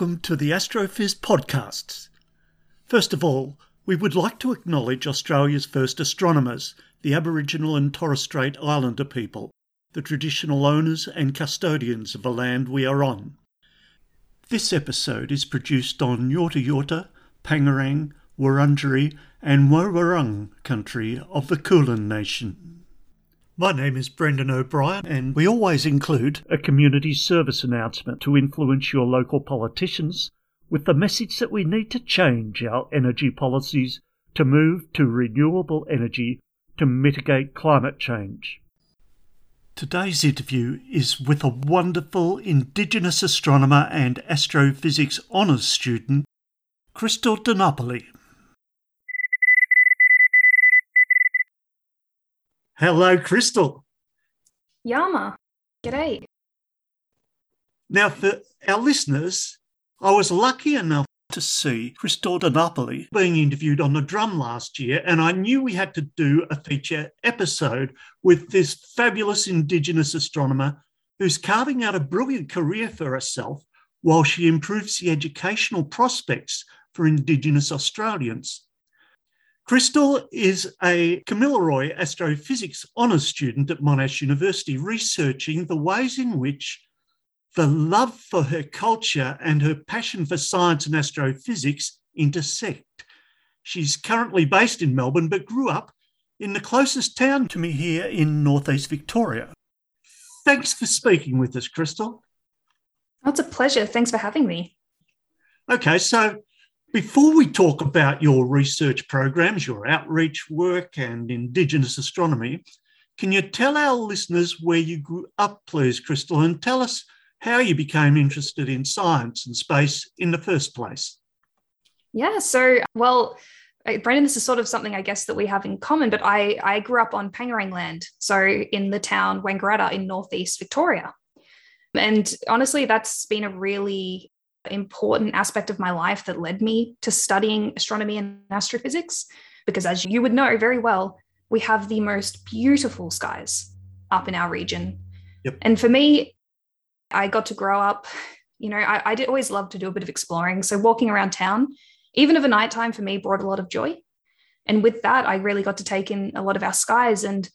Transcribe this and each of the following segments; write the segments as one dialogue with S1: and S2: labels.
S1: Welcome to the Astrophiz podcasts. First of all, we would like to acknowledge Australia's first astronomers, the Aboriginal and Torres Strait Islander people, the traditional owners and custodians of the land we are on. This episode is produced on Yorta Yorta, Pangarang, Wurundjeri, and Woiwurrung country of the Kulin Nation. My name is Brendan O'Brien, and we always include a community service announcement to influence your local politicians with the message that we need to change our energy policies to move to renewable energy to mitigate climate change. Today's interview is with a wonderful Indigenous astronomer and astrophysics honours student, Krystal De Napoli. Hello, Krystal.
S2: Yama. G'day.
S1: Now, for our listeners, I was lucky enough to see Krystal De Napoli being interviewed on the drum last year, and I knew we had to do a feature episode with this fabulous Indigenous astronomer who's carving out a brilliant career for herself while she improves the educational prospects for Indigenous Australians. Krystal is a Kamilaroi astrophysics honours student at Monash University, researching the ways in which the love for her culture and her passion for science and astrophysics intersect. She's currently based in Melbourne, but grew up in the closest town to me here in northeast Victoria. Thanks for speaking with us,
S2: Krystal. It's a pleasure. Thanks for having me.
S1: Okay, so before we talk about your research programs, your outreach work, and Indigenous astronomy, can you tell our listeners where you grew up, please, Krystal, and tell us how you became interested in science and space in the first place?
S2: Yeah, so, well, uh, Brendan, this is sort of something I guess that we have in common, but I, I grew up on Pangarang land, so in the town Wangaratta in northeast Victoria. And honestly, that's been a really important aspect of my life that led me to studying astronomy and astrophysics. Because as you would know very well, we have the most beautiful skies up in our region.
S1: Yep.
S2: And for me, I got to grow up, you know, I, I did always love to do a bit of exploring. So walking around town, even of a nighttime for me, brought a lot of joy. And with that, I really got to take in a lot of our skies. And,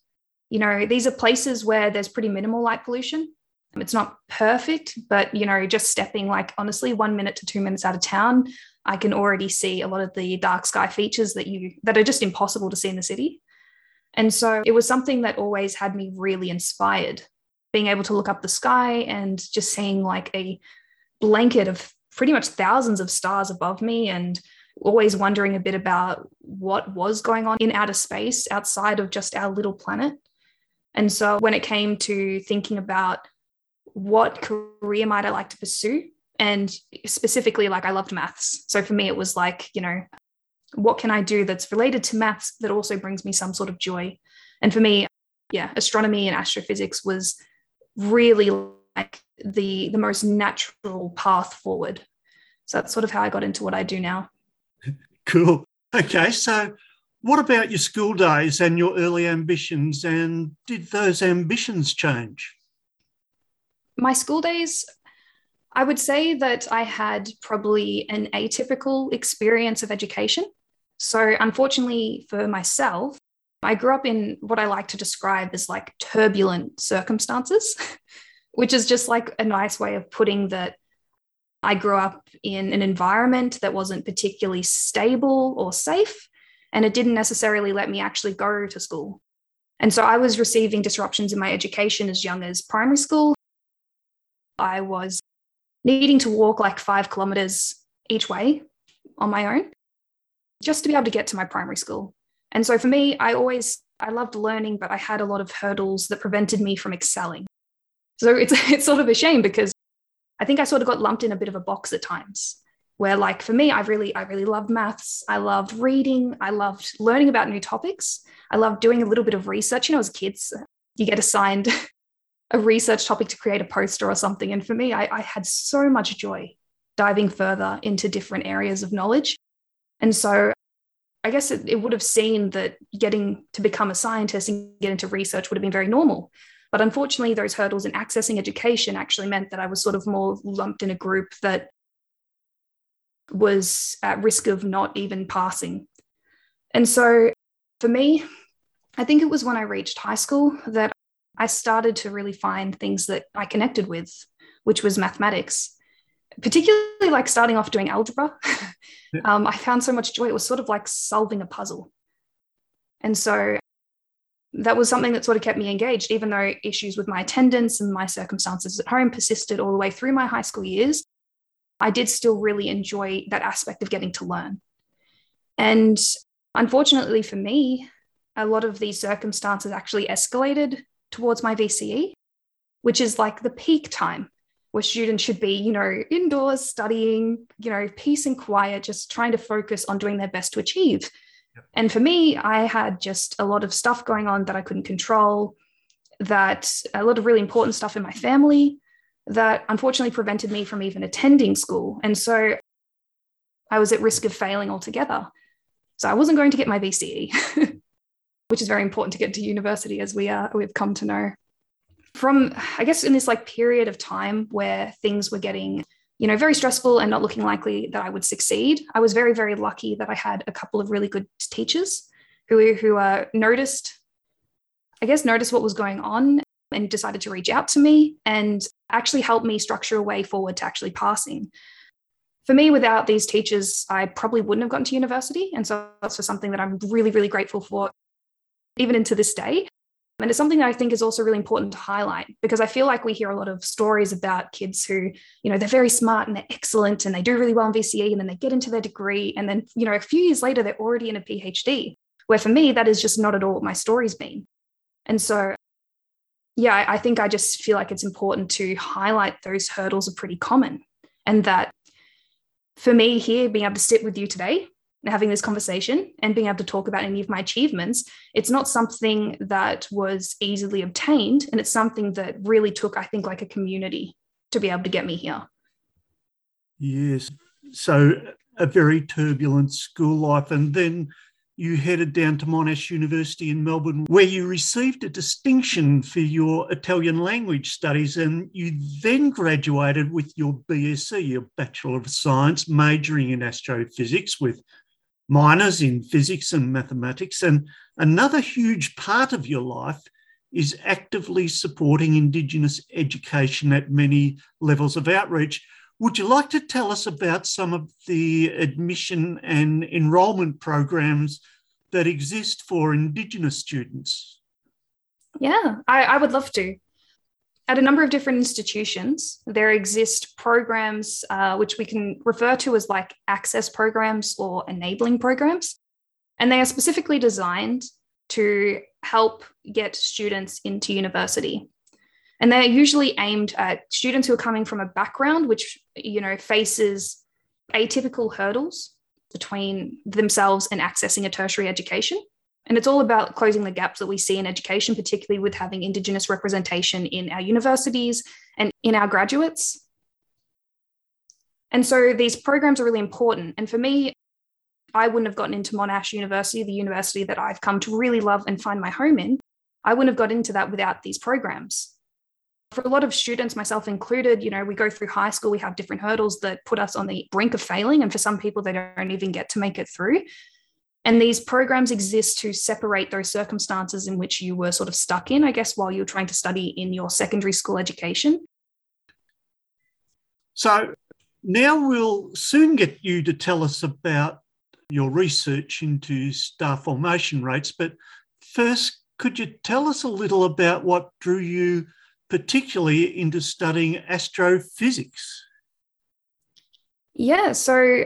S2: you know, these are places where there's pretty minimal light pollution. It's not perfect, but you know, just stepping like honestly one minute to two minutes out of town, I can already see a lot of the dark sky features that you that are just impossible to see in the city. And so it was something that always had me really inspired, being able to look up the sky and just seeing like a blanket of pretty much thousands of stars above me and always wondering a bit about what was going on in outer space outside of just our little planet. And so when it came to thinking about what career might I like to pursue? And specifically, like I loved maths. So for me, it was like, you know, what can I do that's related to maths that also brings me some sort of joy? And for me, yeah, astronomy and astrophysics was really like the the most natural path forward. So that's sort of how I got into what I do now.
S1: Cool. Okay, so what about your school days and your early ambitions? And did those ambitions change?
S2: My school days, I would say that I had probably an atypical experience of education. So, unfortunately for myself, I grew up in what I like to describe as like turbulent circumstances, which is just like a nice way of putting that I grew up in an environment that wasn't particularly stable or safe, and it didn't necessarily let me actually go to school. And so I was receiving disruptions in my education as young as primary school. I was needing to walk like five kilometers each way on my own just to be able to get to my primary school. And so for me, I always I loved learning, but I had a lot of hurdles that prevented me from excelling. So it's it's sort of a shame because I think I sort of got lumped in a bit of a box at times where like for me, I really, I really loved maths. I loved reading. I loved learning about new topics. I loved doing a little bit of research. You know, as kids, you get assigned a research topic to create a poster or something. And for me, I, I had so much joy diving further into different areas of knowledge. And so I guess it, it would have seen that getting to become a scientist and get into research would have been very normal. But unfortunately, those hurdles in accessing education actually meant that I was sort of more lumped in a group that was at risk of not even passing. And so for me, I think it was when I reached high school that I started to really find things that I connected with, which was mathematics, particularly like starting off doing algebra. um, I found so much joy. It was sort of like solving a puzzle. And so that was something that sort of kept me engaged, even though issues with my attendance and my circumstances at home persisted all the way through my high school years. I did still really enjoy that aspect of getting to learn. And unfortunately for me, a lot of these circumstances actually escalated towards my VCE, which is like the peak time where students should be, you know, indoors studying, you know, peace and quiet, just trying to focus on doing their best to achieve. Yep. And for me, I had just a lot of stuff going on that I couldn't control, that a lot of really important stuff in my family that unfortunately prevented me from even attending school. And so I was at risk of failing altogether. So I wasn't going to get my VCE, which is very important to get to university as we are, we've come to know. From, I guess, in this like period of time where things were getting, you know, very stressful and not looking likely that I would succeed, I was very, very lucky that I had a couple of really good teachers who, who uh, noticed, I guess, noticed what was going on and decided to reach out to me and actually help me structure a way forward to actually passing. For me, without these teachers, I probably wouldn't have gotten to university. And so that's just something that I'm really, really grateful for, even into this day. And it's something that I think is also really important to highlight because I feel like we hear a lot of stories about kids who, you know, they're very smart and they're excellent and they do really well in VCE and then they get into their degree. And then, you know, a few years later, they're already in a PhD. Where for me, that is just not at all what my story's been. And so yeah, I think I just feel like it's important to highlight those hurdles are pretty common. And that for me here, being able to sit with you today having this conversation and being able to talk about any of my achievements, it's not something that was easily obtained. And it's something that really took, I think, like a community to be able to get me here.
S1: Yes. So a very turbulent school life. And then you headed down to Monash University in Melbourne, where you received a distinction for your Italian language studies, and you then graduated with your BSc, your Bachelor of Science, majoring in astrophysics with minors in physics and mathematics. And another huge part of your life is actively supporting Indigenous education at many levels of outreach. Would you like to tell us about some of the admission and enrolment programs that exist for Indigenous students?
S2: Yeah, I, I would love to. At a number of different institutions, there exist programs uh, which we can refer to as like access programs or enabling programs. And they are specifically designed to help get students into university and they're usually aimed at students who are coming from a background which you know faces atypical hurdles between themselves and accessing a tertiary education and it's all about closing the gaps that we see in education particularly with having indigenous representation in our universities and in our graduates and so these programs are really important and for me I wouldn't have gotten into Monash University, the university that I've come to really love and find my home in. I wouldn't have got into that without these programs for a lot of students, myself included, you know, we go through high school, we have different hurdles that put us on the brink of failing. And for some people, they don't even get to make it through. And these programs exist to separate those circumstances in which you were sort of stuck in, I guess, while you're trying to study in your secondary school education.
S1: So now we'll soon get you to tell us about your research into star formation rates. But first, Could you tell us a little about what drew you particularly into studying astrophysics?
S2: Yeah, so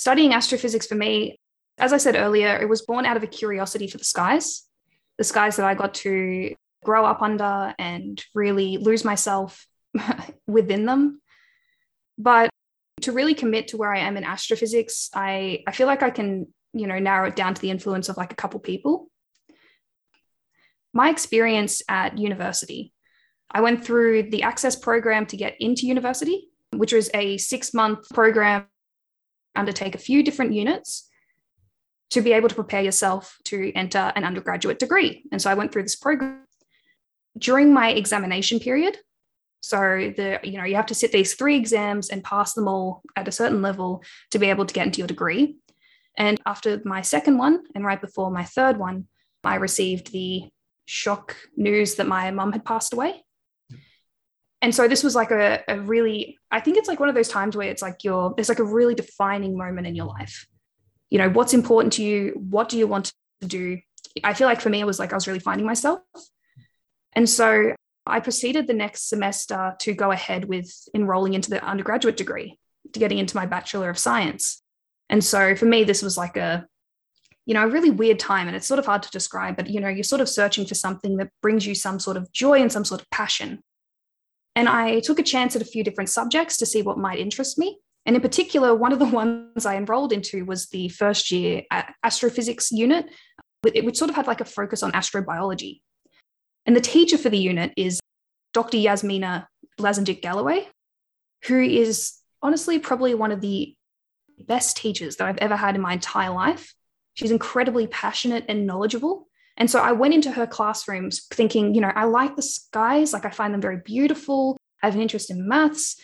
S2: studying astrophysics for me, as I said earlier, it was born out of a curiosity for the skies, the skies that I got to grow up under and really lose myself within them. But to really commit to where I am in astrophysics, I, I feel like I can, you know, narrow it down to the influence of like a couple people. My experience at university, I went through the access program to get into university, which was a six month program, undertake a few different units to be able to prepare yourself to enter an undergraduate degree. And so I went through this program. During my examination period, so the you know you have to sit these three exams and pass them all at a certain level to be able to get into your degree. And after my second one and right before my third one, I received the shock news that my mum had passed away. And so this was like a, a really, I think it's like one of those times where it's like you're, there's like a really defining moment in your life. You know, what's important to you? What do you want to do? I feel like for me, it was like I was really finding myself. And so I proceeded the next semester to go ahead with enrolling into the undergraduate degree, to getting into my Bachelor of Science. And so for me, this was like a, you know, a really weird time. And it's sort of hard to describe, but, you know, you're sort of searching for something that brings you some sort of joy and some sort of passion. And I took a chance at a few different subjects to see what might interest me. And in particular, one of the ones I enrolled into was the first year astrophysics unit, which sort of had like a focus on astrobiology. And the teacher for the unit is Dr. Jasmina Lazendic Galloway, who is honestly probably one of the best teachers that I've ever had in my entire life. She's incredibly passionate and knowledgeable. And so I went into her classrooms thinking, you know, I like the skies, like I find them very beautiful. I have an interest in maths.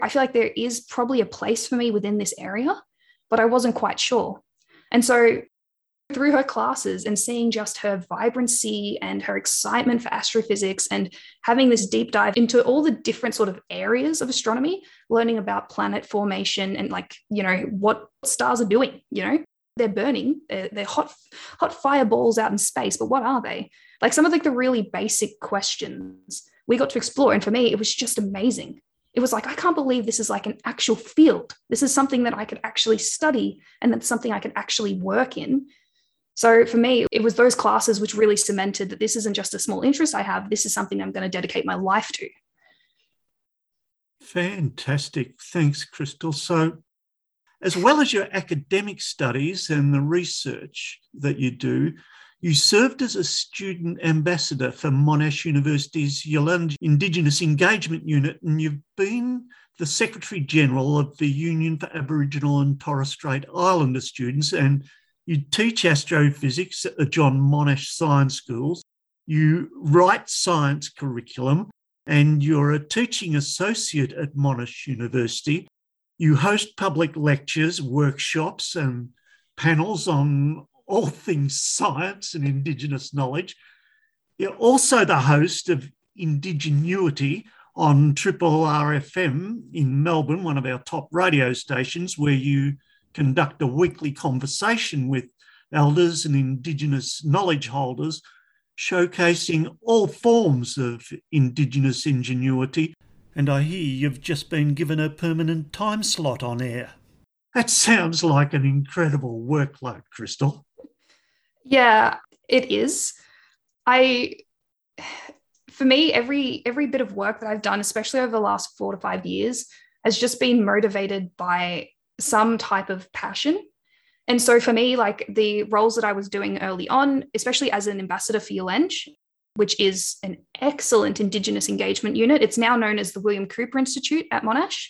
S2: I feel like there is probably a place for me within this area, but I wasn't quite sure. And so through her classes and seeing just her vibrancy and her excitement for astrophysics and having this deep dive into all the different sort of areas of astronomy, learning about planet formation and like, you know, what stars are doing, you know, they're burning, they're, they're hot, hot fireballs out in space, but what are they? Like some of like the really basic questions we got to explore. And for me, it was just amazing. It was like, I can't believe this is like an actual field. This is something that I could actually study and that's something I could actually work in so for me, it was those classes which really cemented that this isn't just a small interest I have, this is something I'm going to dedicate my life to.
S1: Fantastic. Thanks, Krystal. So, as well as your academic studies and the research that you do, you served as a student ambassador for Monash University's Yulendj Indigenous Engagement Unit, and you've been the Secretary General of the Union for Aboriginal and Torres Strait Islander Students and you teach astrophysics at the John Monash Science Schools. You write science curriculum and you're a teaching associate at Monash University. You host public lectures, workshops, and panels on all things science and Indigenous knowledge. You're also the host of Indigenuity on Triple RFM in Melbourne, one of our top radio stations, where you conduct a weekly conversation with elders and Indigenous knowledge holders, showcasing all forms of Indigenous ingenuity. And I hear you've just been given a permanent time slot on air. That sounds like an incredible workload, Krystal.
S2: Yeah, it is. I for me every every bit of work that I've done especially over the last 4 to 5 years has just been motivated by some type of passion. And so for me, like the roles that I was doing early on, especially as an ambassador for Yulendj, which is an excellent Indigenous engagement unit, it's now known as the William Cooper Institute at Monash.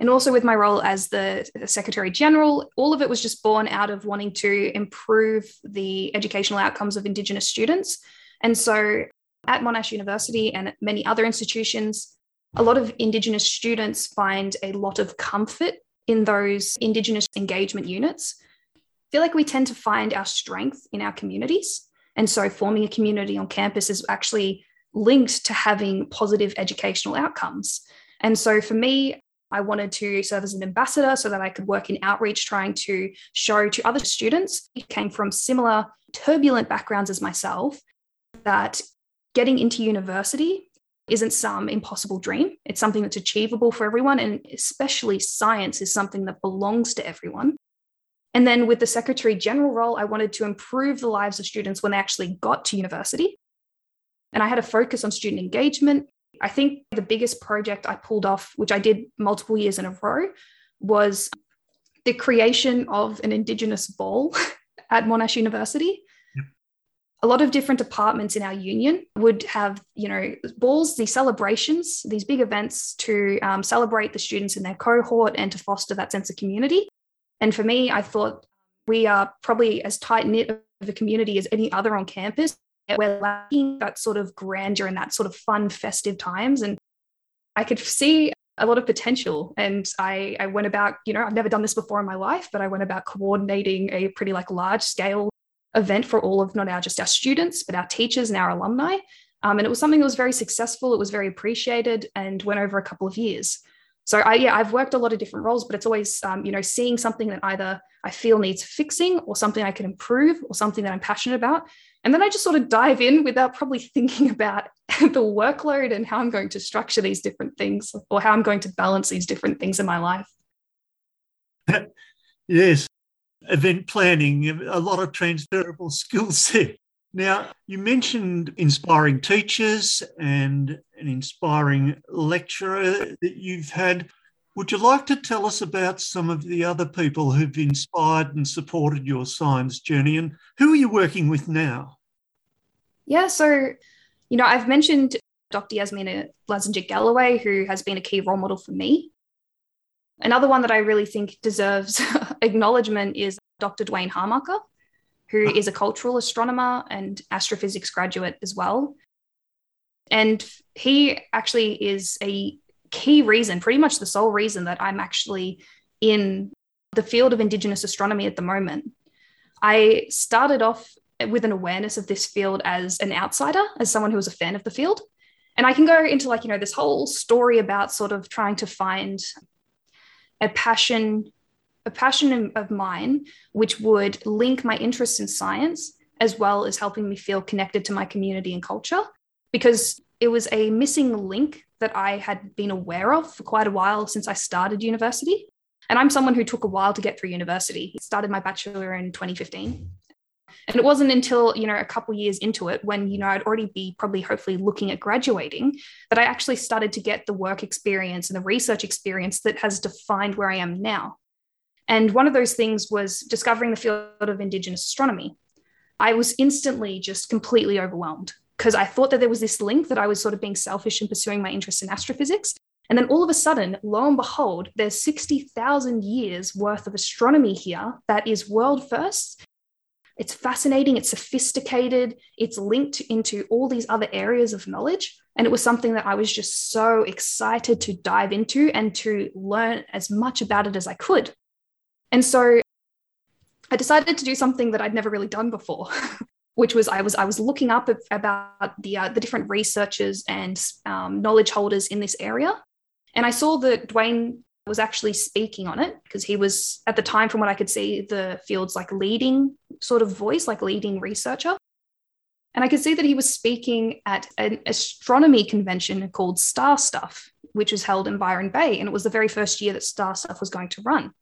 S2: And also with my role as the, Secretary General, all of it was just born out of wanting to improve the educational outcomes of Indigenous students. And so at Monash University and many other institutions, a lot of Indigenous students find a lot of comfort in those Indigenous engagement units, I feel like we tend to find our strength in our communities. And so forming a community on campus is actually linked to having positive educational outcomes. And so for me, I wanted to serve as an ambassador so that I could work in outreach, trying to show to other students who came from similar turbulent backgrounds as myself that getting into university isn't some impossible dream. It's something that's achievable for everyone. And especially science is something that belongs to everyone. And then with the Secretary General role, I wanted to improve the lives of students when they actually got to university. And I had a focus on student engagement. I think the biggest project I pulled off, which I did multiple years in a row, was the creation of an Indigenous ball at Monash University a lot of different departments in our union would have you know balls these celebrations these big events to um, celebrate the students in their cohort and to foster that sense of community and for me i thought we are probably as tight knit of a community as any other on campus we're lacking that sort of grandeur and that sort of fun festive times and i could see a lot of potential and I, I went about you know i've never done this before in my life but i went about coordinating a pretty like large scale event for all of not our just our students, but our teachers and our alumni. Um, and it was something that was very successful. It was very appreciated and went over a couple of years. So I, yeah, I've worked a lot of different roles, but it's always, um, you know, seeing something that either I feel needs fixing or something I can improve or something that I'm passionate about. And then I just sort of dive in without probably thinking about the workload and how I'm going to structure these different things or how I'm going to balance these different things in my life.
S1: yes, event planning, a lot of transferable skill set. Now, you mentioned inspiring teachers and an inspiring lecturer that you've had. Would you like to tell us about some of the other people who've inspired and supported your science journey? And who are you working with now?
S2: Yeah, so, you know, I've mentioned Dr. Jasmina Lazendic Galloway, who has been a key role model for me. Another one that I really think deserves acknowledgement is Dr. Duane Hamacher, who uh-huh. is a cultural astronomer and astrophysics graduate as well. And he actually is a key reason, pretty much the sole reason that I'm actually in the field of Indigenous astronomy at the moment. I started off with an awareness of this field as an outsider, as someone who was a fan of the field. And I can go into like, you know, this whole story about sort of trying to find a passion a passion of mine which would link my interest in science as well as helping me feel connected to my community and culture because it was a missing link that I had been aware of for quite a while since I started university. And I'm someone who took a while to get through university. I started my bachelor in 2015. And it wasn't until, you know, a couple years into it when, you know, I'd already be probably hopefully looking at graduating that I actually started to get the work experience and the research experience that has defined where I am now. And one of those things was discovering the field of Indigenous astronomy. I was instantly just completely overwhelmed because I thought that there was this link that I was sort of being selfish in pursuing my interest in astrophysics. And then all of a sudden, lo and behold, there's 60,000 years worth of astronomy here that is world first. It's fascinating, it's sophisticated, it's linked into all these other areas of knowledge. And it was something that I was just so excited to dive into and to learn as much about it as I could. And so I decided to do something that I'd never really done before, which was I was I was looking up about the uh, the different researchers and um, knowledge holders in this area, and I saw that Duane was actually speaking on it because he was at the time, from what I could see, the field's like leading sort of voice, like leading researcher. And I could see that he was speaking at an astronomy convention called Star Stuff, which was held in Byron Bay. And it was the very first year that Star Stuff was going to run.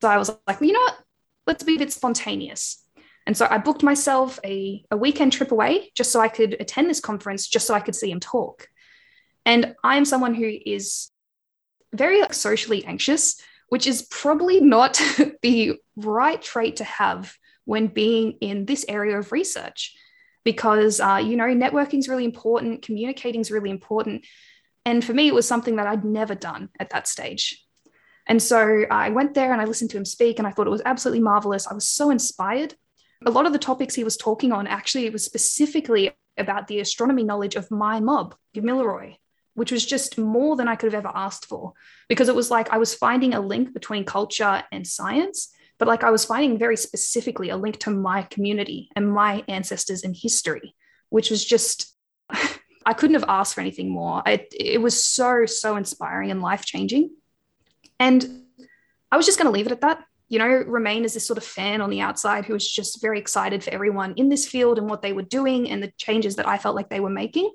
S2: So I was like, well, you know what? Let's be a bit spontaneous. And so I booked myself a, a weekend trip away just so I could attend this conference, just so I could see him talk. And I am someone who is very like, socially anxious, which is probably not the right trait to have when being in this area of research because uh, you know networking is really important communicating is really important and for me it was something that i'd never done at that stage and so I went there and I listened to him speak, and I thought it was absolutely marvelous. I was so inspired. A lot of the topics he was talking on actually it was specifically about the astronomy knowledge of my mob, Gamilaroi, which was just more than I could have ever asked for because it was like I was finding a link between culture and science, but like I was finding very specifically a link to my community and my ancestors and history, which was just. I couldn't have asked for anything more. It, it was so, so inspiring and life changing. And I was just going to leave it at that. You know, remain as this sort of fan on the outside who was just very excited for everyone in this field and what they were doing and the changes that I felt like they were making.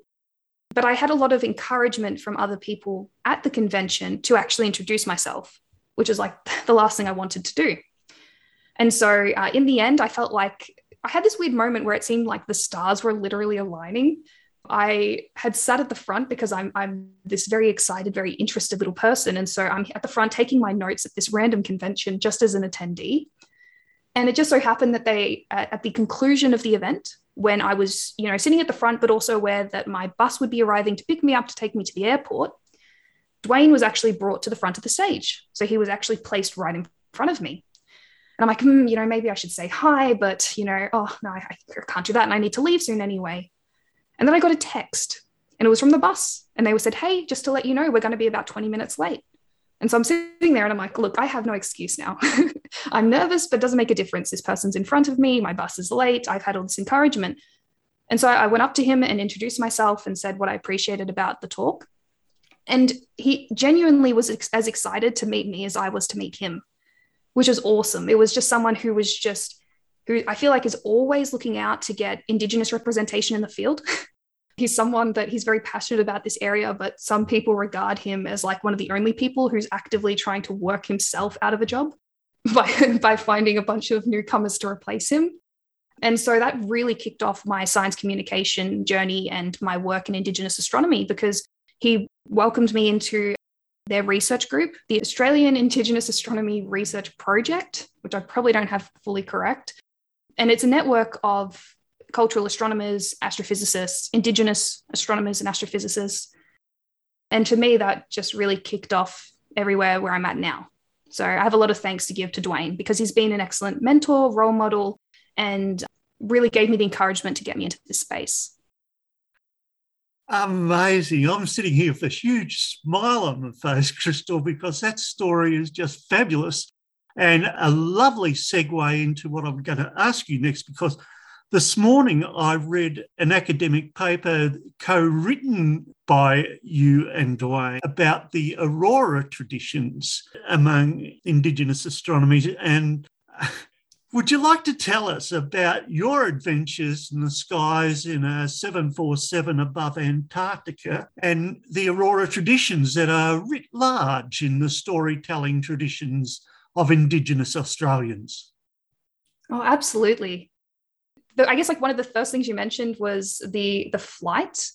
S2: But I had a lot of encouragement from other people at the convention to actually introduce myself, which is like the last thing I wanted to do. And so uh, in the end, I felt like I had this weird moment where it seemed like the stars were literally aligning. I had sat at the front because I'm I'm this very excited, very interested little person, and so I'm at the front taking my notes at this random convention just as an attendee. And it just so happened that they, at the conclusion of the event, when I was, you know, sitting at the front, but also aware that my bus would be arriving to pick me up to take me to the airport, Duane was actually brought to the front of the stage. So he was actually placed right in front of me. And I'm like, mm, you know, maybe I should say hi, but you know, oh no, I, I can't do that, and I need to leave soon anyway. And then I got a text and it was from the bus. And they said, Hey, just to let you know, we're going to be about 20 minutes late. And so I'm sitting there and I'm like, Look, I have no excuse now. I'm nervous, but doesn't make a difference. This person's in front of me. My bus is late. I've had all this encouragement. And so I went up to him and introduced myself and said what I appreciated about the talk. And he genuinely was ex- as excited to meet me as I was to meet him, which was awesome. It was just someone who was just who I feel like is always looking out to get Indigenous representation in the field. he's someone that he's very passionate about this area, but some people regard him as like one of the only people who's actively trying to work himself out of a job by, by finding a bunch of newcomers to replace him. And so that really kicked off my science communication journey and my work in Indigenous astronomy because he welcomed me into their research group, the Australian Indigenous Astronomy Research Project, which I probably don't have fully correct. And it's a network of cultural astronomers, astrophysicists, Indigenous astronomers, and astrophysicists. And to me, that just really kicked off everywhere where I'm at now. So I have a lot of thanks to give to Duane because he's been an excellent mentor, role model, and really gave me the encouragement to get me into this space.
S1: Amazing. I'm sitting here with a huge smile on my face, Krystal, because that story is just fabulous and a lovely segue into what I'm going to ask you next, because this morning I read an academic paper co written by you and Duane about the aurora traditions among Indigenous astronomers. And would you like to tell us about your adventures in the skies in a 747 above Antarctica and the aurora traditions that are writ large in the storytelling traditions of Indigenous Australians.
S2: Oh, absolutely. I guess like one of the first things you mentioned was the the flight.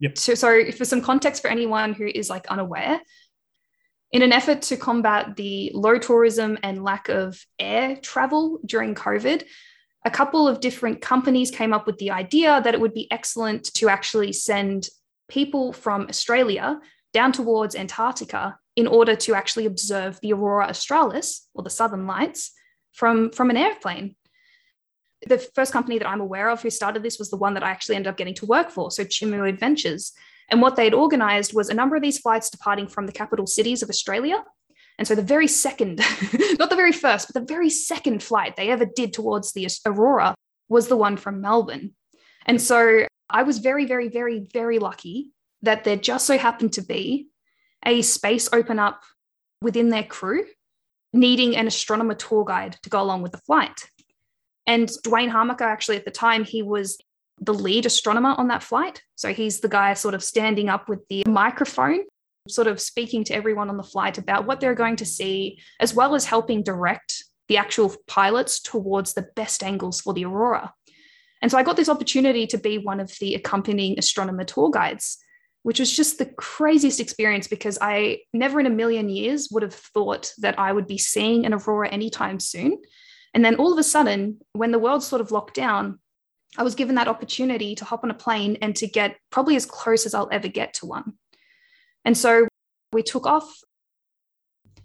S1: Yep.
S2: So, so for some context for anyone who is like unaware, in an effort to combat the low tourism and lack of air travel during COVID, a couple of different companies came up with the idea that it would be excellent to actually send people from Australia down towards Antarctica in order to actually observe the aurora australis or the southern lights from, from an airplane. The first company that I'm aware of who started this was the one that I actually ended up getting to work for, so Chimu Adventures. And what they'd organized was a number of these flights departing from the capital cities of Australia. And so the very second, not the very first, but the very second flight they ever did towards the Aurora was the one from Melbourne. And so I was very, very, very, very lucky that there just so happened to be a space open up within their crew, needing an astronomer tour guide to go along with the flight. And Duane Hamacher, actually, at the time, he was the lead astronomer on that flight. So he's the guy sort of standing up with the microphone, sort of speaking to everyone on the flight about what they're going to see, as well as helping direct the actual pilots towards the best angles for the aurora. And so I got this opportunity to be one of the accompanying astronomer tour guides which was just the craziest experience because I never in a million years would have thought that I would be seeing an aurora anytime soon. And then all of a sudden, when the world sort of locked down, I was given that opportunity to hop on a plane and to get probably as close as I'll ever get to one. And so we took off.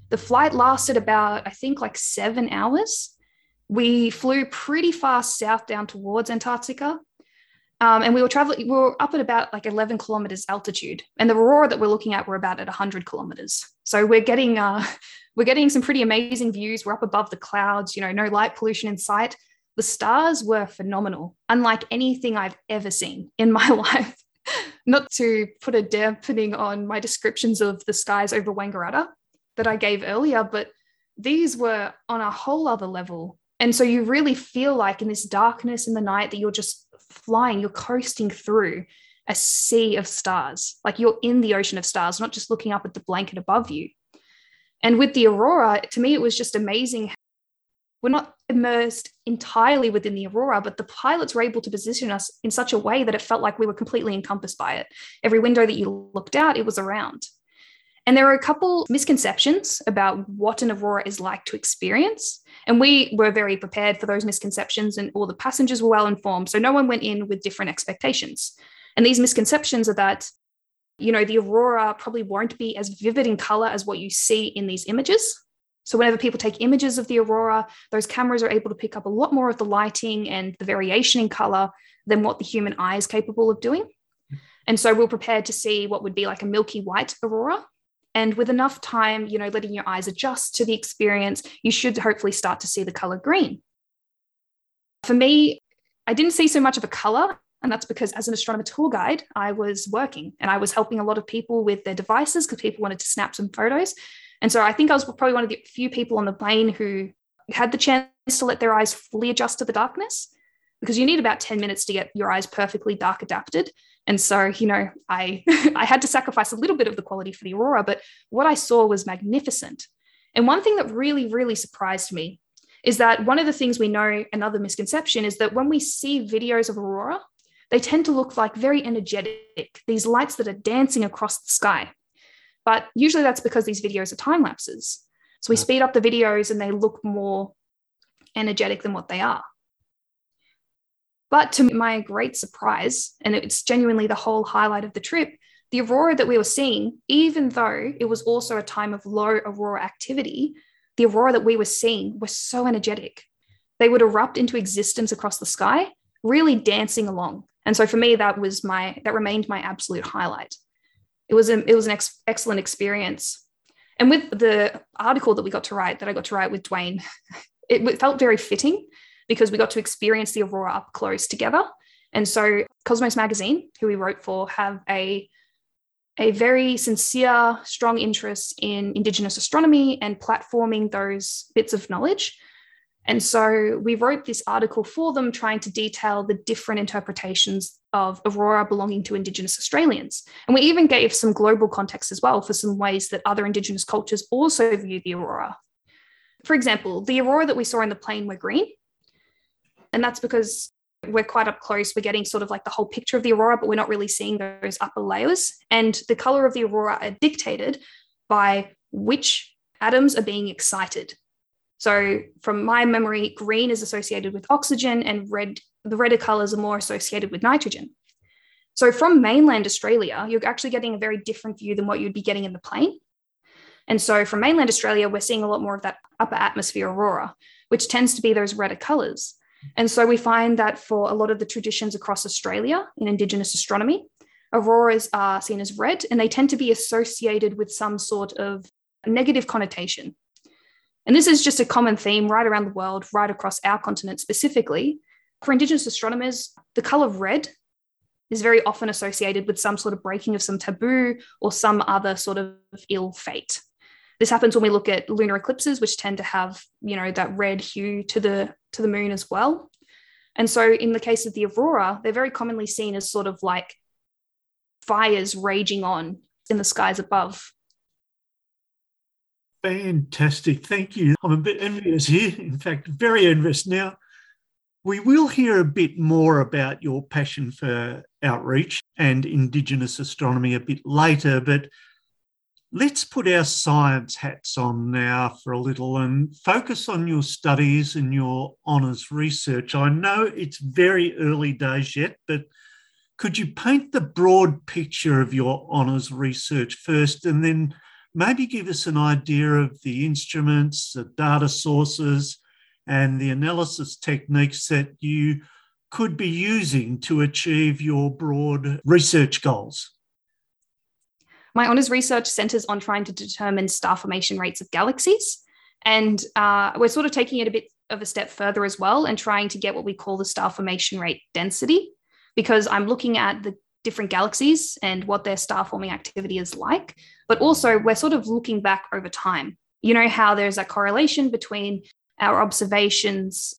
S2: The flight lasted about, I think, like seven hours. We flew pretty fast south down towards Antarctica. Um, and we were traveling, we were up at about like 11 kilometers altitude. And the aurora that we're looking at, we're about at 100 kilometers. So we're getting, uh, we're getting some pretty amazing views. We're up above the clouds, you know, no light pollution in sight. The stars were phenomenal, unlike anything I've ever seen in my life. Not to put a dampening on my descriptions of the skies over Wangaratta, that I gave earlier, but these were on a whole other level. And so you really feel like in this darkness in the night that you're just flying, you're coasting through a sea of stars. Like you're in the ocean of stars, not just looking up at the blanket above you. And with the aurora, to me, it was just amazing. We're not immersed entirely within the aurora, but the pilots were able to position us in such a way that it felt like we were completely encompassed by it. Every window that you looked out, it was around. And there are a couple misconceptions about what an aurora is like to experience. And we were very prepared for those misconceptions, and all the passengers were well informed. So no one went in with different expectations. And these misconceptions are that, you know, the aurora probably won't be as vivid in color as what you see in these images. So whenever people take images of the aurora, those cameras are able to pick up a lot more of the lighting and the variation in color than what the human eye is capable of doing. And so we're prepared to see what would be like a milky white aurora. And with enough time, you know, letting your eyes adjust to the experience, you should hopefully start to see the color green. For me, I didn't see so much of a color and that's because as an astronomer tour guide, I was working and I was helping a lot of people with their devices because people wanted to snap some photos. And so I think I was probably one of the few people on the plane who had the chance to let their eyes fully adjust to the darkness because you need about 10 minutes to get your eyes perfectly dark adapted. And so, you know, I I had to sacrifice a little bit of the quality for the aurora, but what I saw was magnificent. And one thing that really, really surprised me is that one of the things we know, another misconception, is that when we see videos of aurora, they tend to look like very energetic, these lights that are dancing across the sky. But usually that's because these videos are time lapses. So we speed up the videos and they look more energetic than what they are. But to my great surprise, and it's genuinely the whole highlight of the trip, the aurora that we were seeing, even though it was also a time of low aurora activity, the aurora that we were seeing was so energetic. They would erupt into existence across the sky, really dancing along. And so for me, that was my that remained my absolute highlight. It was a, it was an ex- excellent experience. And with the article that we got to write, that I got to write with Duane, it, it felt very fitting because we got to experience the aurora up close together. And so Cosmos Magazine, who we wrote for, have a a very sincere, strong interest in Indigenous astronomy and platforming those bits of knowledge. And so we wrote this article for them, trying to detail the different interpretations of Aurora belonging to Indigenous Australians. And we even gave some global context as well for some ways that other Indigenous cultures also view the Aurora. For example, the Aurora that we saw in the plane were green. And that's because we're quite up close. We're getting sort of like the whole picture of the Aurora, but we're not really seeing those upper layers. And the color of the Aurora are dictated by which atoms are being excited. So, from my memory, green is associated with oxygen, and red, the redder colors are more associated with nitrogen. So, from mainland Australia, you're actually getting a very different view than what you'd be getting in the plane. And so, from mainland Australia, we're seeing a lot more of that upper atmosphere aurora, which tends to be those redder colors. And so, we find that for a lot of the traditions across Australia in Indigenous astronomy, auroras are seen as red and they tend to be associated with some sort of negative connotation. And this is just a common theme right around the world, right across our continent specifically. For Indigenous astronomers, the colour red is very often associated with some sort of breaking of some taboo or some other sort of ill fate. This happens when we look at lunar eclipses, which tend to have, you know, that red hue to the to the moon as well. And so in the case of the aurora, they're very commonly seen as sort of like fires raging on in the skies above.
S1: Fantastic. Thank you. I'm a bit envious here. In fact, very envious. Now, we will hear a bit more about your passion for outreach and Indigenous astronomy a bit later, but let's put our science hats on now for a little and focus on your studies and your honours research. I know it's very early days yet, but could you paint the broad picture of your honours research first and then maybe give us an idea of the instruments, the data sources, and the analysis techniques that you could be using to achieve your broad research goals?
S2: My honours research centres on trying to determine star formation rates of galaxies. And uh, we're sort of taking it a bit of a step further as well and trying to get what we call the star formation rate density, because I'm looking at the different galaxies and what their star forming activity is like. But also we're sort of looking back over time. You know how there's a correlation between our observations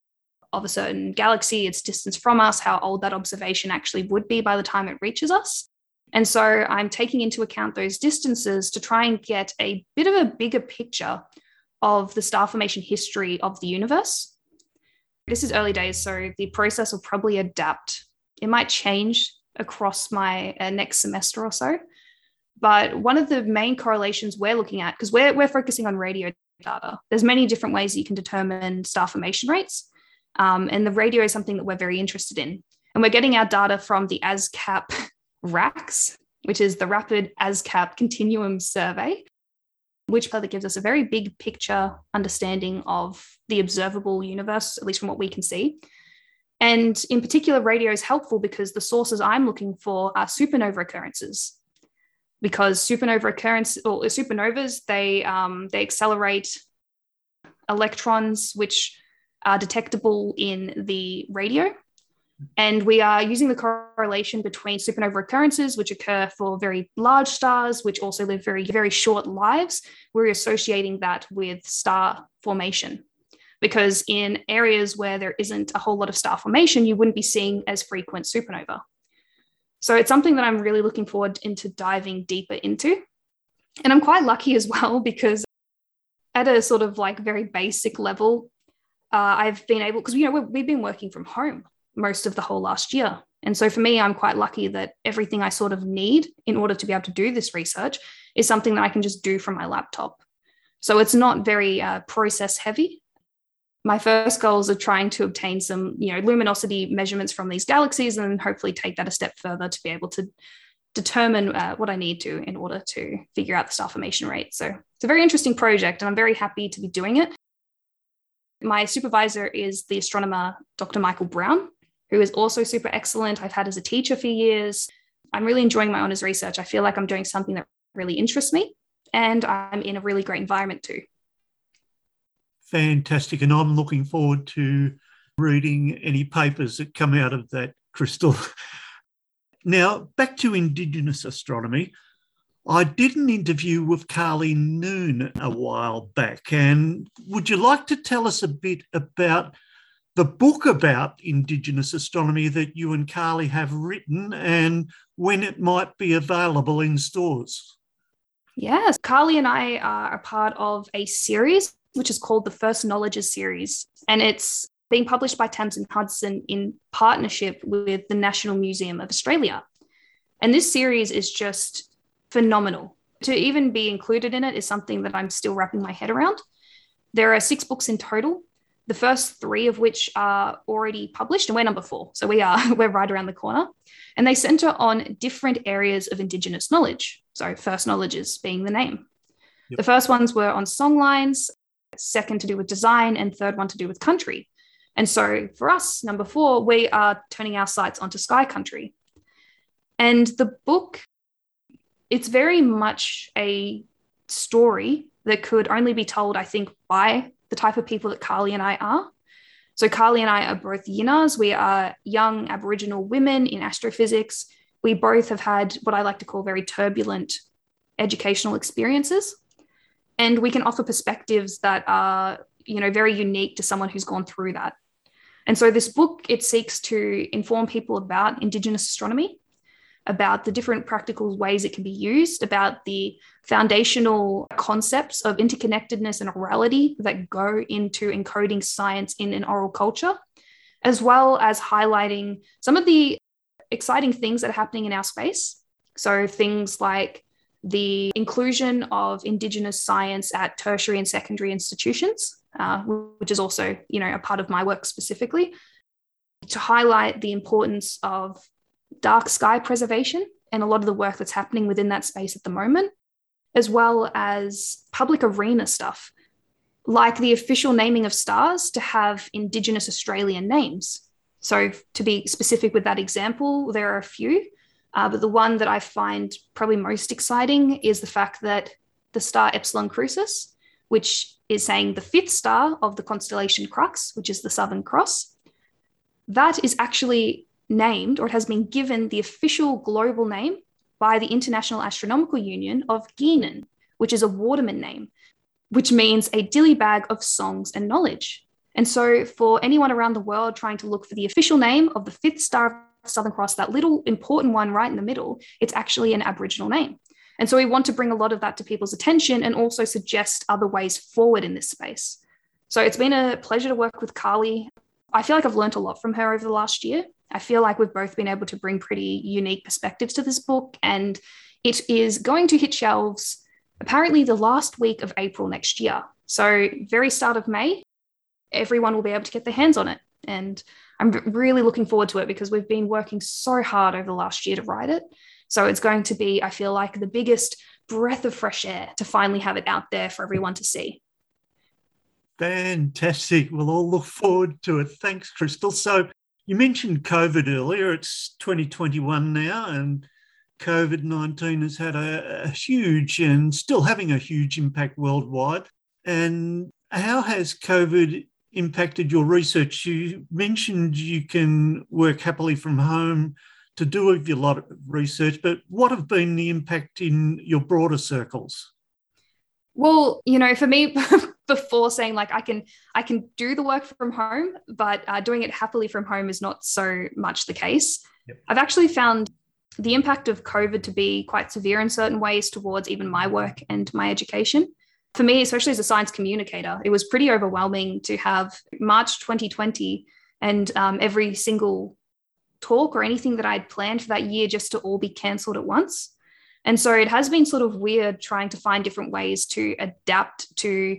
S2: of a certain galaxy, its distance from us, how old that observation actually would be by the time it reaches us. And so I'm taking into account those distances to try and get a bit of a bigger picture of the star formation history of the universe. This is early days, so the process will probably adapt. It might change across my uh, next semester or so. But one of the main correlations we're looking at, because we're, we're focusing on radio data, there's many different ways you can determine star formation rates. Um, and the radio is something that we're very interested in. And we're getting our data from the ASKAP RACS, which is the Rapid ASKAP Continuum Survey, which probably gives us a very big picture understanding of the observable universe, at least from what we can see. And in particular, radio is helpful because the sources I'm looking for are supernova occurrences. Because supernova occurrence or supernovas, they um, they accelerate electrons, which are detectable in the radio. And we are using the correlation between supernova occurrences, which occur for very large stars, which also live very, very short lives. We're associating that with star formation. Because in areas where there isn't a whole lot of star formation, you wouldn't be seeing as frequent supernova. So it's something that I'm really looking forward into diving deeper into. And I'm quite lucky as well because at a sort of like very basic level, uh, I've been able, because, you know, we've been working from home most of the whole last year. And so for me, I'm quite lucky that everything I sort of need in order to be able to do this research is something that I can just do from my laptop. So it's not very uh, process heavy. My first goals are trying to obtain some, you know, luminosity measurements from these galaxies and hopefully take that a step further to be able to determine uh, what I need to in order to figure out the star formation rate. So it's a very interesting project and I'm very happy to be doing it. My supervisor is the astronomer Dr. Michael Brown, who is also super excellent. I've had as a teacher for years. I'm really enjoying my honours research. I feel like I'm doing something that really interests me and I'm in a really great environment too.
S1: Fantastic. And I'm looking forward to reading any papers that come out of that Krystal. now, back to Indigenous astronomy. I did an interview with Karlie Noon a while back, and would you like to tell us a bit about the book about Indigenous astronomy that you and Karlie have written and when it might be available in stores.
S2: Yes, Karlie and I uh, are a part of a series which is called the First Knowledges series, and it's being published by Thames and Hudson in partnership with the National Museum of Australia. And this series is just phenomenal. To even be included in it is something that I'm still wrapping my head around. There are six books in total, the first three of which are already published, and we're number four. So we are, we're right around the corner. And they center on different areas of Indigenous knowledge. So, first knowledges being the name. Yep. The first ones were on songlines, second to do with design, and third one to do with country. And so for us, number four, we are turning our sights onto sky country. And the book, it's very much a story that could only be told, I think, by the type of people that Karlie and I are. So, Karlie and I are both Yinnars. We are young Aboriginal women in astrophysics. We both have had what I like to call very turbulent educational experiences. And we can offer perspectives that are, you know, very unique to someone who's gone through that. And so this book, it seeks to inform people about Indigenous astronomy about the different practical ways it can be used, about the foundational concepts of interconnectedness and orality that go into encoding science in an oral culture, as well as highlighting some of the exciting things that are happening in our space. So, things like the inclusion of Indigenous science at tertiary and secondary institutions, uh, which is also, you know, a part of my work specifically, to highlight the importance of dark sky preservation and a lot of the work that's happening within that space at the moment, as well as public arena stuff, like the official naming of stars to have Indigenous Australian names. So, to be specific with that example, there are a few, uh, but the one that I find probably most exciting is the fact that the star Epsilon Crucis, which is saying the fifth star of the constellation Crux, which is the Southern Cross, that is actually named or it has been given the official global name by the International Astronomical Union of Ginan, which is a Wardaman name, which means a dilly bag of songs and knowledge. And so, for anyone around the world trying to look for the official name of the fifth star Southern Cross, that little important one right in the middle, it's actually an Aboriginal name. And so, we want to bring a lot of that to people's attention and also suggest other ways forward in this space. So, it's been a pleasure to work with Karlie. I feel like I've learned a lot from her over the last year. I feel like we've both been able to bring pretty unique perspectives to this book, and it is going to hit shelves apparently the last week of April next year. So, very start of May, everyone will be able to get their hands on it. And I'm really looking forward to it because we've been working so hard over the last year to write it. So, it's going to be, I feel like, the biggest breath of fresh air to finally have it out there for everyone to see.
S1: Fantastic. We'll all look forward to it. Thanks, Krystal. So, you mentioned COVID earlier. It's 2021 now, and COVID 19 has had a, a, huge and still having a huge impact worldwide. And how has COVID impacted your research? You mentioned you can work happily from home to do a lot of research, but what have been the impact in your broader circles?
S2: Well, you know, for me, before saying like I can I can do the work from home, but uh, doing it happily from home is not so much the case. Yep. I've actually found the impact of COVID to be quite severe in certain ways towards even my work and my education. For me, especially as a science communicator, it was pretty overwhelming to have March 2020 and um, every single talk or anything that I'd planned for that year just to all be cancelled at once. And so it has been sort of weird trying to find different ways to adapt to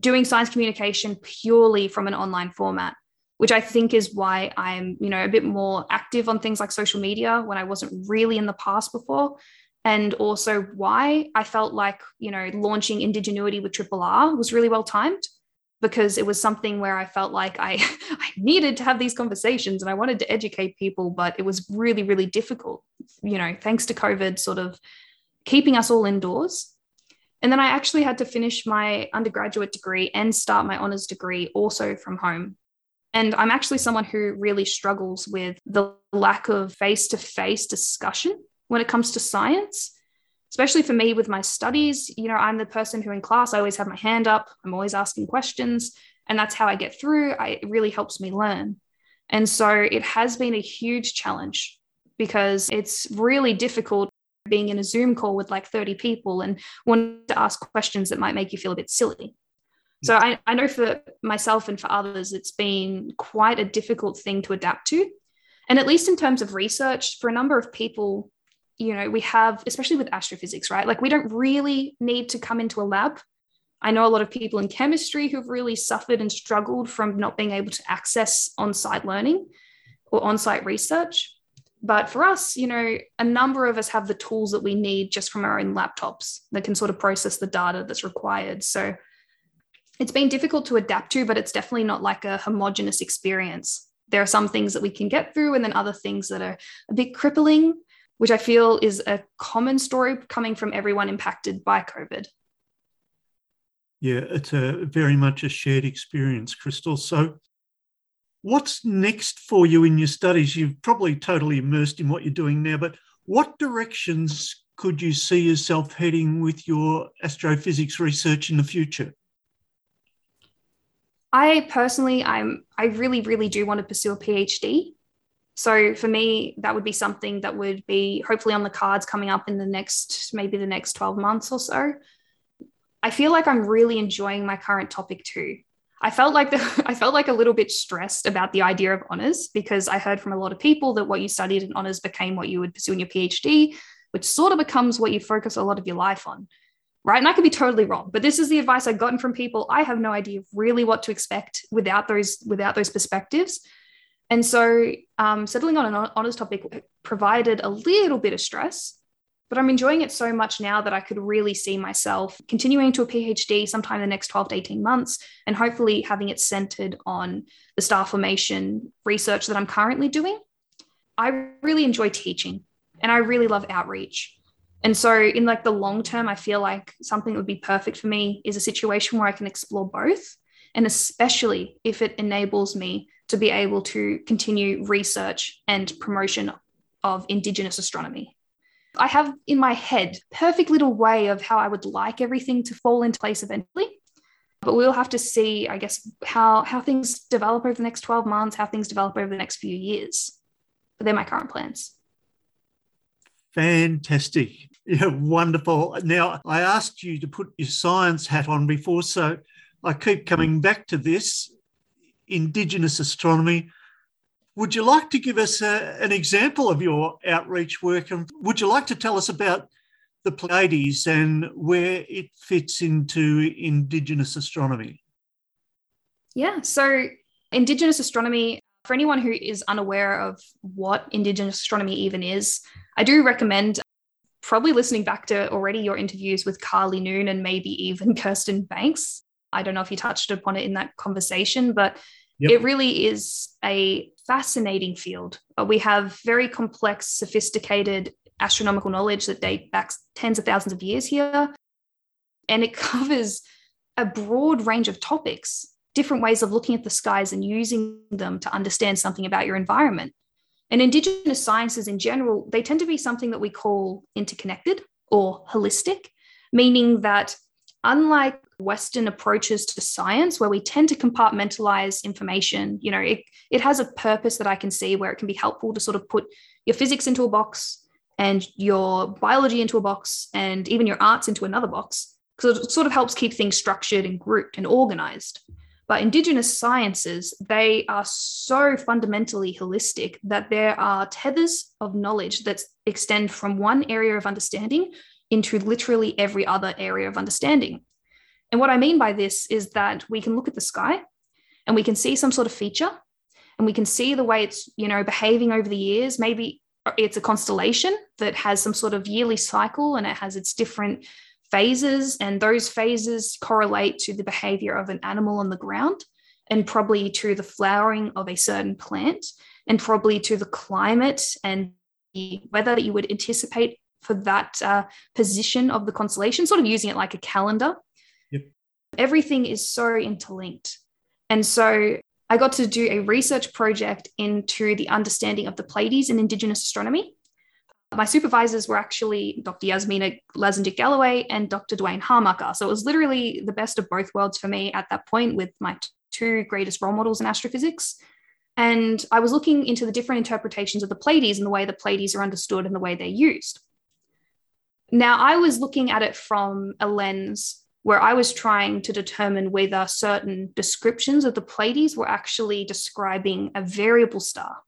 S2: doing science communication purely from an online format which I think is why I'm, you know, a bit more active on things like social media when I wasn't really in the past before. And also why I felt like, you know, launching Indigenuity with Triple R was really well timed because it was something where I felt like I, I needed to have these conversations and I wanted to educate people, but it was really, really difficult, you know, thanks to COVID sort of keeping us all indoors. And then I actually had to finish my undergraduate degree and start my honors degree also from home and I'm actually someone who really struggles with the lack of face to face discussion when it comes to science, especially for me with my studies. You know, I'm the person who in class, I always have my hand up, I'm always asking questions, and that's how I get through. I, it really helps me learn. And so it has been a huge challenge because it's really difficult being in a Zoom call with like 30 people and wanting to ask questions that might make you feel a bit silly. So I, I know for myself and for others, it's been quite a difficult thing to adapt to. And at least in terms of research, for a number of people, you know, we have, especially with astrophysics, right? Like we don't really need to come into a lab. I know a lot of people in chemistry who've really suffered and struggled from not being able to access on site learning or on site research. But for us, you know, a number of us have the tools that we need just from our own laptops that can sort of process the data that's required. So it's been difficult to adapt to, but it's definitely not like a homogenous experience. There are some things that we can get through, and then other things that are a bit crippling, which I feel is a common story coming from everyone impacted by COVID.
S1: Yeah, it's a very much a shared experience, Krystal. So, what's next for you in your studies? You've probably totally immersed in what you're doing now, but what directions could you see yourself heading with your astrophysics research in the future?
S2: I personally, I'm I really, really do want to pursue a PhD. So for me, that would be something that would be hopefully on the cards coming up in the next maybe the next 12 months or so. I feel like I'm really enjoying my current topic too. I felt like the, I felt like a little bit stressed about the idea of honors because I heard from a lot of people that what you studied in honors became what you would pursue in your PhD, which sort of becomes what you focus a lot of your life on right? And I could be totally wrong, but this is the advice I've gotten from people. I have no idea really what to expect without those without those perspectives. And so um, settling on an honors topic provided a little bit of stress, but I'm enjoying it so much now that I could really see myself continuing to a PhD sometime in the next 12 to 18 months and hopefully having it centered on the star formation research that I'm currently doing. I really enjoy teaching and I really love outreach. And so, in like the long term, I feel like something that would be perfect for me is a situation where I can explore both, and especially if it enables me to be able to continue research and promotion of Indigenous astronomy. I have in my head perfect little way of how I would like everything to fall into place eventually. But we'll have to see, I guess, how how things develop over the next 12 months, how things develop over the next few years. But they're my current plans.
S1: Fantastic. Yeah, wonderful. Now, I asked you to put your science hat on before, so I keep hmm. coming back to this Indigenous astronomy. Would you like to give us a, an example of your outreach work? And would you like to tell us about the Pleiades and where it fits into Indigenous astronomy?
S2: Yeah, so Indigenous astronomy, for anyone who is unaware of what Indigenous astronomy even is, I do recommend probably listening back to already your interviews with Karlie Noon and maybe even Kirsten Banks. I don't know if you touched upon it in that conversation, but yep. it really is a fascinating field. Uh, we have very complex, sophisticated astronomical knowledge that date back tens of thousands of years here. And it covers a broad range of topics, different ways of looking at the skies and using them to understand something about your environment. And Indigenous sciences in general, they tend to be something that we call interconnected or holistic, meaning that unlike Western approaches to science, where we tend to compartmentalize information, you know, it, it has a purpose that I can see where it can be helpful to sort of put your physics into a box and your biology into a box and even your arts into another box because it sort of helps keep things structured and grouped and organized. But Indigenous sciences, they are so fundamentally holistic that there are tethers of knowledge that extend from one area of understanding into literally every other area of understanding. And what I mean by this is that we can look at the sky and we can see some sort of feature and we can see the way it's, you know, behaving over the years. Maybe it's a constellation that has some sort of yearly cycle and it has its different phases, and those phases correlate to the behavior of an animal on the ground, and probably to the flowering of a certain plant, and probably to the climate and the weather that you would anticipate for that uh, position of the constellation, sort of using it like a calendar. Everything is so interlinked. And so I got to do a research project into the understanding of the Pleiades in Indigenous astronomy. My supervisors were actually Dr. Jasmina Lazendic Galloway and Dr. Duane Hamacher. So it was literally the best of both worlds for me at that point with my two greatest role models in astrophysics. And I was looking into the different interpretations of the Pleiades and the way the Pleiades are understood and the way they're used. Now, I was looking at it from a lens where I was trying to determine whether certain descriptions of the Pleiades were actually describing a variable star.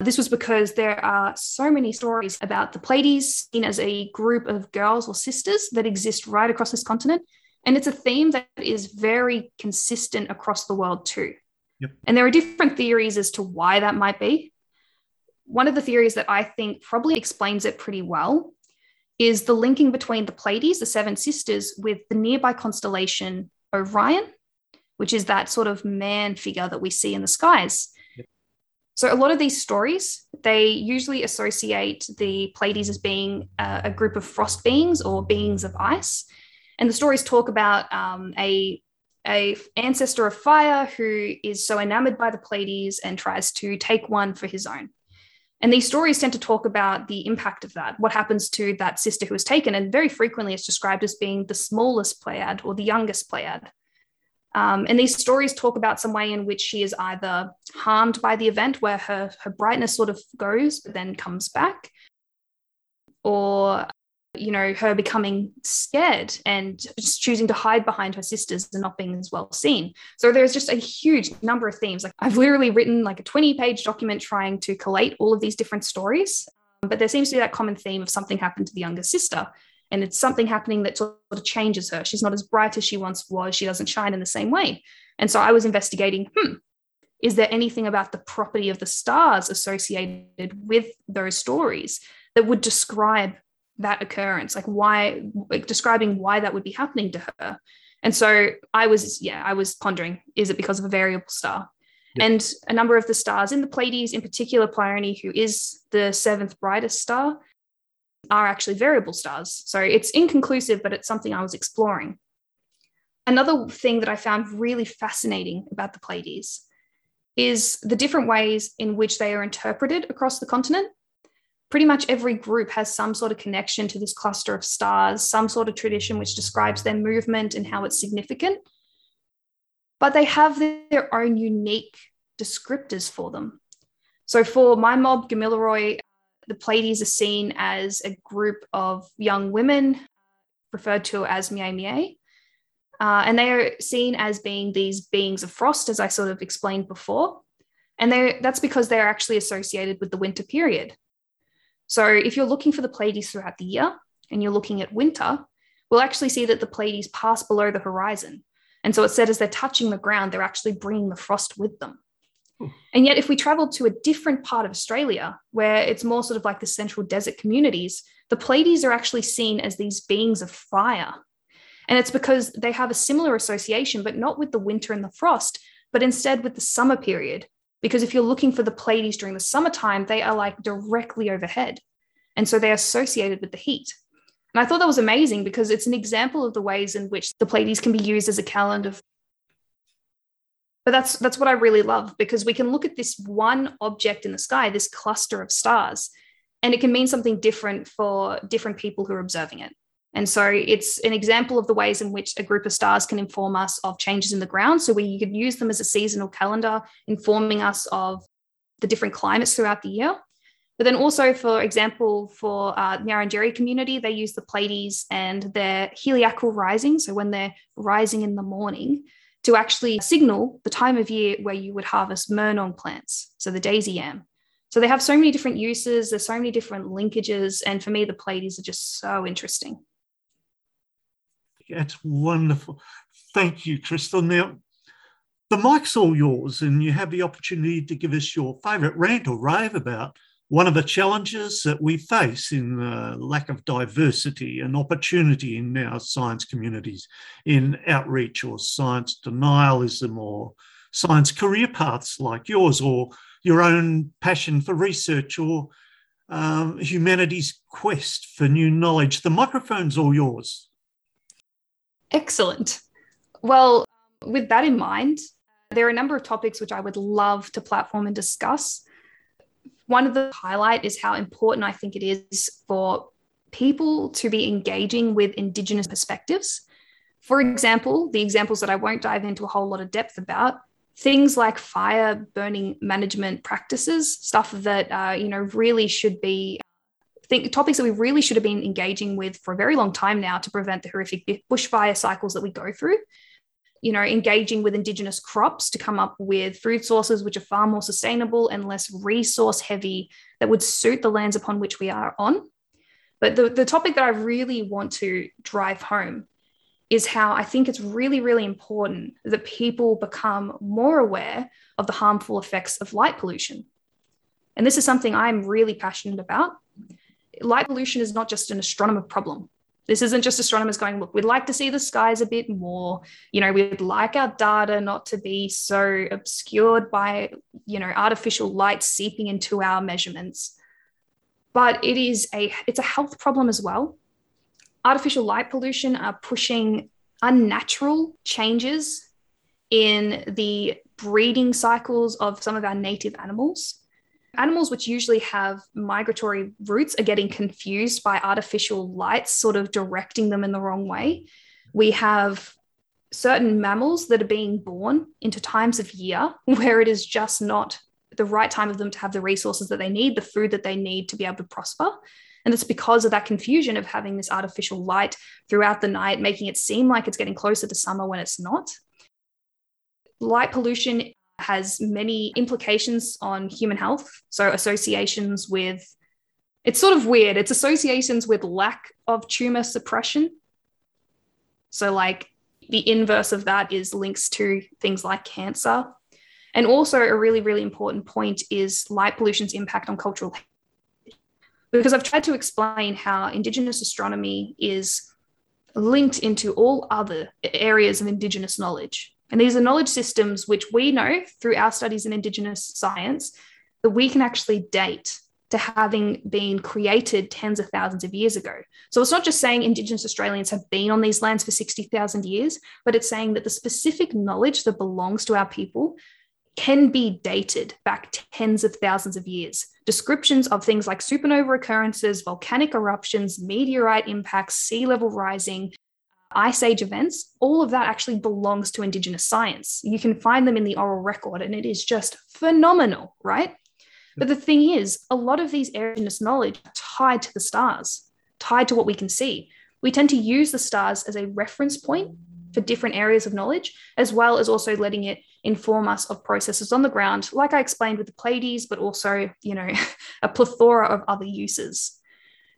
S2: This was because there are so many stories about the Pleiades seen as a group of girls or sisters that exist right across this continent. And it's a theme that is very consistent across the world, too. Yep. And there are different theories as to why that might be. One of the theories that I think probably explains it pretty well is the linking between the Pleiades, the seven sisters, with the nearby constellation Orion, which is that sort of man figure that we see in the skies. So a lot of these stories, they usually associate the Pleiades as being a, a group of frost beings or beings of ice. And the stories talk about um, a, a ancestor of fire who is so enamored by the Pleiades and tries to take one for his own. And these stories tend to talk about the impact of that, what happens to that sister who was taken. And very frequently it's described as being the smallest Pleiad or the youngest Pleiad. Um, and these stories talk about some way in which she is either harmed by the event where her, her brightness sort of goes, but then comes back, or you know, her becoming scared and just choosing to hide behind her sisters and not being as well seen. So there's just a huge number of themes. Like I've literally written like a 20 page document trying to collate all of these different stories. But there seems to be that common theme of something happened to the younger sister. And it's something happening that sort of changes her. She's not as bright as she once was. She doesn't shine in the same way. And so I was investigating, hmm, is there anything about the property of the stars associated with those stories that would describe that occurrence like why like describing why that would be happening to her. And so i was yeah i was pondering is it because of a variable star? And a number of the stars in the pleiades in particular pleione who is the seventh brightest star are actually variable stars. So it's inconclusive but it's something i was exploring. Another thing that i found really fascinating about the pleiades is the different ways in which they are interpreted across the continent pretty much every group has some sort of connection to this cluster of stars, some sort of tradition which describes their movement and how it's significant. But they have their own unique descriptors for them. So for my mob, Gamilaroi, the Pleiades are seen as a group of young women referred to as Mie Mie. Uh, and they are seen as being these beings of frost, as I sort of explained before. And that's because they're actually associated with the winter period. So if you're looking for the Pleiades throughout the year and you're looking at winter, we'll actually see that the Pleiades pass below the horizon. And so it said as they're touching the ground, they're actually bringing the frost with them. And yet, if we travel to a different part of Australia, where it's more sort of like the central desert communities, the Pleiades are actually seen as these beings of fire. And it's because they have a similar association, but not with the winter and the frost, but instead with the summer period. Because if you're looking for the Pleiades during the summertime, they are like directly overhead. And so they're associated with the heat. And I thought that was amazing because it's an example of the ways in which the Pleiades can be used as a calendar but that's that's what I really love because we can look at this one object in the sky, this cluster of stars, and it can mean something different for different people who are observing it. And so it's an example of the ways in which a group of stars can inform us of changes in the ground. So we could use them as a seasonal calendar, informing us of the different climates throughout the year. But then also, for example, for uh, Ngarrindjeri community, they use the Pleiades and their heliacal rising. So when they're rising in the morning, to actually signal the time of year where you would harvest Murnong plants, so the daisy yam. So they have so many different uses, there's so many different linkages. And for me, the Pleiades are just so interesting.
S1: That's wonderful. Thank you, Krystal. Now, the mic's all yours, and you have the opportunity to give us your favourite rant or rave about one of the challenges that we face in the lack of diversity and opportunity in our science communities, in outreach or science denialism or science career paths like yours, or your own passion for research or um, humanity's quest for new knowledge. The microphone's all yours.
S2: Excellent. Well, with that in mind, there are a number of topics which I would love to platform and discuss. One of the highlight is how important I think it is for people to be engaging with Indigenous perspectives. For example, the examples that I won't dive into a whole lot of depth about, things like fire burning management practices, stuff that uh, you know really should be think topics that we really should have been engaging with for a very long time now to prevent the horrific bushfire cycles that we go through you know, engaging with indigenous crops to come up with food sources which are far more sustainable and less resource heavy that would suit the lands upon which we are on. But the, the topic that I really want to drive home is how I think it's really, really important that people become more aware of the harmful effects of light pollution. And this is something I'm really passionate about. Light pollution is not just an astronomer problem. This isn't just astronomers going, look, we'd like to see the skies a bit more. You know, we'd like our data not to be so obscured by, you know, artificial light seeping into our measurements. But it is a it's a health problem as well. Artificial light pollution are pushing unnatural changes in the breeding cycles of some of our native animals animals which usually have migratory routes are getting confused by artificial lights sort of directing them in the wrong way. We have certain mammals that are being born into times of year where it is just not the right time of them to have the resources that they need, the food that they need to be able to prosper. And it's because of that confusion of having this artificial light throughout the night, making it seem like it's getting closer to summer when it's not. Light pollution has many implications on human health. So, associations with it's sort of weird. It's associations with lack of tumor suppression. So, like the inverse of that is links to things like cancer. And also, a really, really important point is light pollution's impact on cultural because I've tried to explain how Indigenous astronomy is linked into all other areas of Indigenous knowledge. And these are knowledge systems which we know through our studies in Indigenous science that we can actually date to having been created tens of thousands of years ago. So it's not just saying Indigenous Australians have been on these lands for 60,000 years, but it's saying that the specific knowledge that belongs to our people can be dated back tens of thousands of years. Descriptions of things like supernova occurrences, volcanic eruptions, meteorite impacts, sea level rising, ice age events, all of that actually belongs to Indigenous science. You can find them in the oral record, and it is just phenomenal, right? But the thing is, a lot of these Indigenous knowledge are tied to the stars, tied to what we can see. We tend to use the stars as a reference point for different areas of knowledge, as well as also letting it inform us of processes on the ground, like I explained with the Pleiades, but also, you know, a plethora of other uses.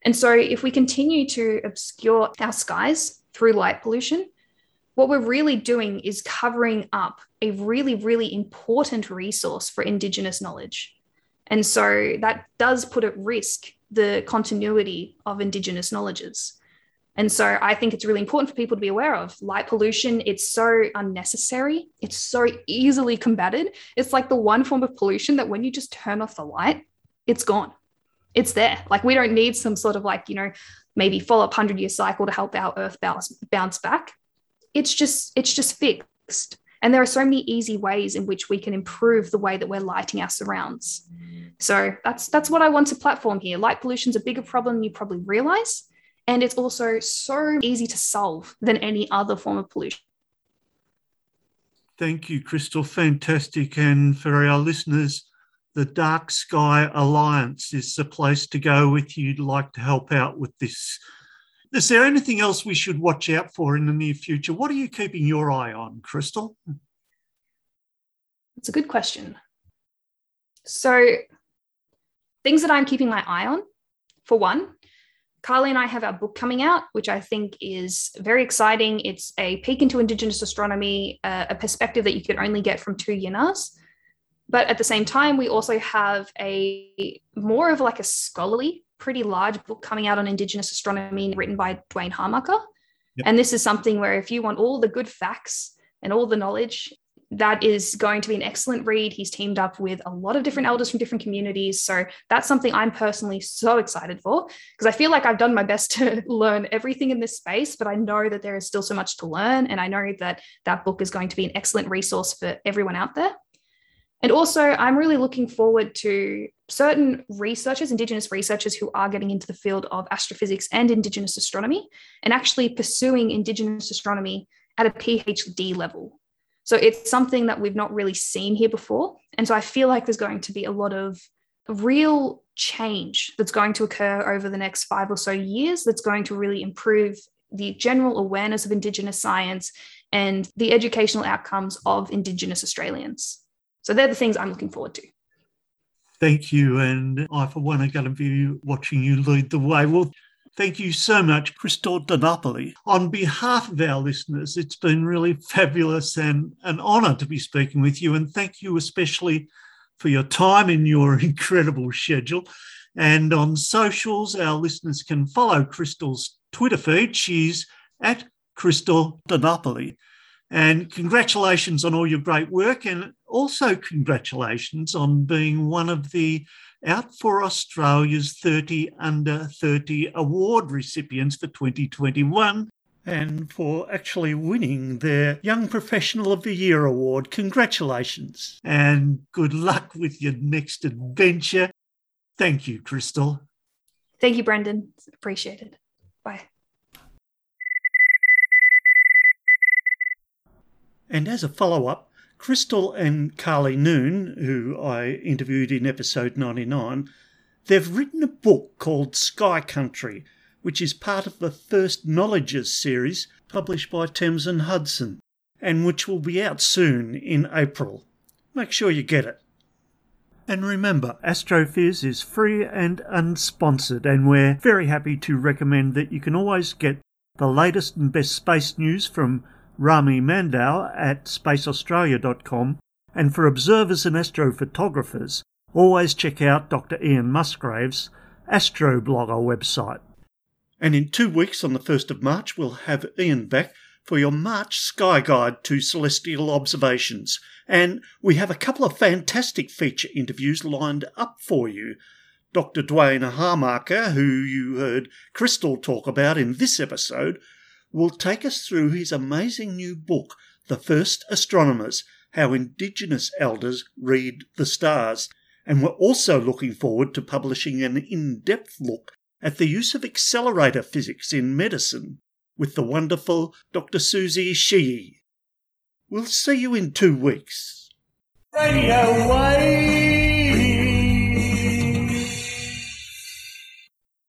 S2: And so, if we continue to obscure our skies through light pollution, what we're really doing is covering up a really, really important resource for Indigenous knowledge. And so, that does put at risk the continuity of Indigenous knowledges. And so I think it's really important for people to be aware of light pollution. It's so unnecessary. It's so easily combated. It's like the one form of pollution that when you just turn off the light, it's gone. It's there. Like we don't need some sort of like, you know, maybe follow up 100 year cycle to help our earth bounce, bounce back. It's just, it's just fixed. And there are so many easy ways in which we can improve the way that we're lighting our surrounds. So that's that's what I want to platform here. Light pollution's a bigger problem than you probably realize. And it's also so easy to solve than any other form of pollution.
S1: Thank you, Krystal. Fantastic. And for our listeners, the Dark Sky Alliance is the place to go if you'd like to help out with this. Is there anything else we should watch out for in the near future? What are you keeping your eye on, Krystal?
S2: It's a good question. So, things that I'm keeping my eye on, for one, Karlie and I have our book coming out, which I think is very exciting. It's a peek into Indigenous astronomy, uh, a perspective that you could only get from two Yinas. But at the same time, we also have a more of like a scholarly, pretty large book coming out on Indigenous astronomy written by Duane Hamacher. Yep. And this is something where if you want all the good facts and all the knowledge, that is going to be an excellent read. He's teamed up with a lot of different elders from different communities. So that's something I'm personally so excited for because I feel like I've done my best to learn everything in this space, but I know that there is still so much to learn. And I know that that book is going to be an excellent resource for everyone out there. And also, I'm really looking forward to certain researchers, Indigenous researchers who are getting into the field of astrophysics and Indigenous astronomy and actually pursuing Indigenous astronomy at a PhD level. So it's something that we've not really seen here before. And so I feel like there's going to be a lot of real change that's going to occur over the next five or so years that's going to really improve the general awareness of Indigenous science and the educational outcomes of Indigenous Australians. So they're the things I'm looking forward to.
S1: Thank you. And I, for one, are going to be watching you lead the way. Well, Thank you so much, Krystal De Napoli. On behalf of our listeners, it's been really fabulous and an honour to be speaking with you. And thank you especially for your time in your incredible schedule. And on socials, our listeners can follow Krystal's Twitter feed. She's at Krystal De Napoli. And congratulations on all your great work, and also congratulations on being one of the out for Australia's 30 Under 30 award recipients for 2021 and for actually winning their Young Professional of the Year award. Congratulations and good luck with your next adventure. Thank you, Krystal.
S2: Thank you, Brendan. Appreciate it. Bye.
S1: And as a follow up, Krystal and Karlie Noon, who I interviewed in episode 99, they've written a book called Sky Country, which is part of the First Knowledges series published by Thames and Hudson, and which will be out soon in April. Make sure you get it. And remember, Astrophiz is free and unsponsored, and we're very happy to recommend that you can always get the latest and best space news from Rami Mandow at spaceaustralia.com, and for observers and astrophotographers, always check out Dr. Ian Musgrave's Astroblogger website. And in two weeks, on the 1st of March, we'll have Ian back for your March Sky Guide to Celestial Observations. And we have a couple of fantastic feature interviews lined up for you. Dr. Duane Hamacher, who you heard Krystal talk about in this episode, will take us through his amazing new book, The First Astronomers how Indigenous elders read the stars, and we're also looking forward to publishing an in depth look at the use of accelerator physics in medicine with the wonderful Dr. Suzie Sheehy. We'll see you in two weeks.
S3: Radio Wave!